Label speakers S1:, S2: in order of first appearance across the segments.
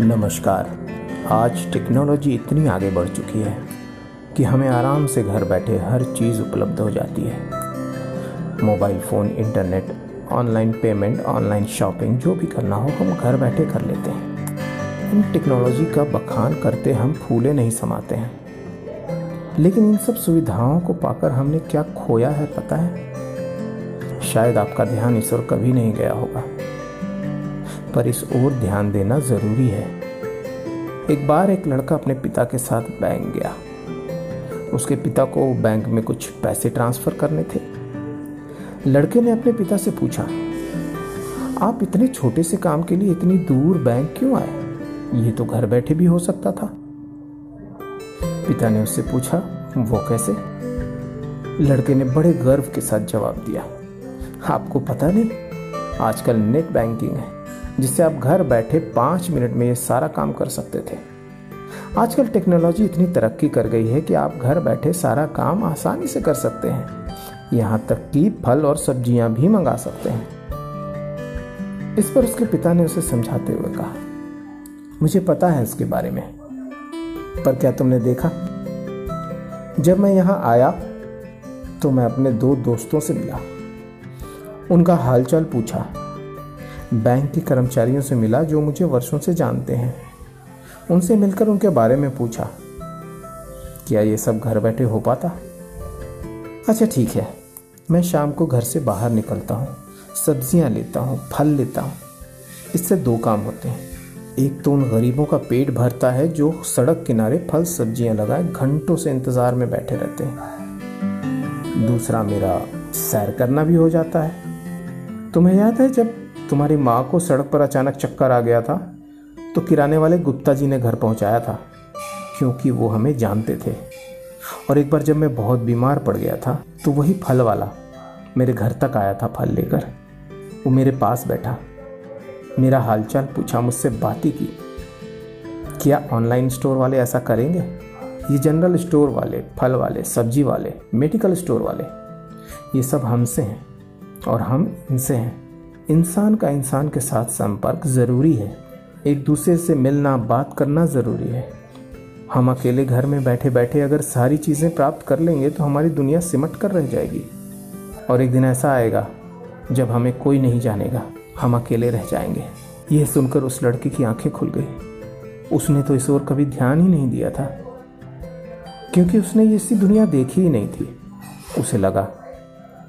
S1: नमस्कार। आज टेक्नोलॉजी इतनी आगे बढ़ चुकी है कि हमें आराम से घर बैठे हर चीज़ उपलब्ध हो जाती है। Mobile phone, internet, online payment, online shopping, जो भी करना हो, हम घर बैठे कर लेते हैं। इन टेक्नोलॉजी का बखान करते हम फूले नहीं समाते हैं। लेकिन इन सब सुविधाओं को पाकर हमने क्या खोया है, पता है? शायद आपका ध्यान इस ओर कभी नहीं गया होगा। पर इस ओर ध्यान देना ज़रूरी है। एक बार एक लड़का अपने पिता के साथ बैंक गया। उसके पिता को बैंक में कुछ पैसे ट्रांसफ़र करने थे। लड़के ने अपने पिता से पूछा, आप इतने छोटे से काम के लिए इतनी दूर बैंक क्यों आए? ये तो घर बैठे भी हो सकता था। पिता ने उससे पूछा, वो कैसे? लड़के ने बड़े गर्व के साथ जवाब दिया, आपको पता नहीं, आजकल नेट बैंकिंग है। जिससे आप घर बैठे पाँच मिनट में ये सारा काम कर सकते थे। आजकल टेक्नोलॉजी इतनी तरक्की कर गई है कि आप घर बैठे सारा काम आसानी से कर सकते हैं। यहाँ तक कि फल और सब्ज़ियाँ भी मंगा सकते हैं। इस पर उसके पिता ने उसे समझाते हुए कहा, मुझे पता है इसके बारे में, पर क्या तुमने देखा? जब मैं यहाँ आया तो मैं अपने दो दोस्तों से मिला। उनका हालचाल पूछा बैंक के कर्मचारियों से मिला जो मुझे वर्षों से जानते हैं। उनसे मिलकर उनके बारे में पूछा, क्या ये सब घर बैठे हो पाता? अच्छा ठीक है। मैं शाम को घर से बाहर निकलता हूँ, सब्ज़ियाँ लेता हूँ, फल लेता हूँ। इससे दो काम होते हैं। एक तो उन गरीबों का पेट भरता है जो सड़क किनारे फल, सब्ज़ियाँ लगाए, घंटों से इंतज़ार में बैठे रहते हैं। दूसरा, मेरा सैर करना भी हो जाता है। तुम्हें याद है जब तुम्हारी माँ को सड़क पर अचानक चक्कर आ गया था तो किराने वाले गुप्ता जी ने घर पहुँचाया था, क्योंकि वो हमें जानते थे। और एक बार जब मैं बहुत बीमार पड़ गया था तो वही फल वाला मेरे घर तक आया था फल लेकर। वो मेरे पास बैठा। मेरा हालचाल पूछा, मुझसे बातें की। क्या ऑनलाइन स्टोर वाले ऐसा करेंगे? ये जनरल स्टोर वाले, फल वाले, सब्ज़ी वाले, मेडिकल स्टोर वाले, ये सब हमसे हैं, और हम इनसे हैं। इंसान का इंसान के साथ संपर्क ज़रूरी है। एक दूसरे से मिलना, बात करना ज़रूरी है। हम अकेले घर में बैठे बैठे अगर सारी चीज़ें प्राप्त कर लेंगे तो हमारी दुनिया सिमट कर रह जाएगी। और एक दिन ऐसा आएगा, जब हमें कोई नहीं जानेगा, हम अकेले रह जाएँगे। यह सुनकर उस लड़के की आँखें खुल गई। उसने तो इस ओर कभी ध्यान ही नहीं दिया था, क्योंकि उसने ये सी दुनिया देखी ही नहीं थी। उसे लगा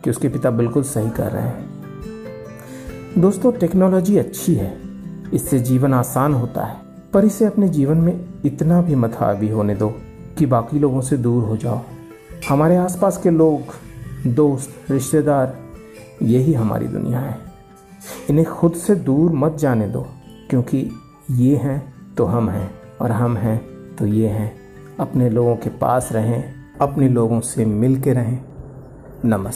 S1: कि उसके पिता बिल्कुल सही कर रहे हैं। दोस्तों टेक्नोलॉजी अच्छी है। इससे जीवन आसान होता है। पर इसे अपने जीवन में इतना भी मत हावी होने दो कि बाकी लोगों से दूर हो जाओ। हमारे आसपास के लोग, दोस्त, रिश्तेदार, यही हमारी दुनिया है। इन्हें खुद से दूर मत जाने दो, क्योंकि ये हैं तो हम हैं, और हम हैं तो ये हैं। अपने लोगों के पास रहें, अपने लोगों से मिल के रहें। नमस्ते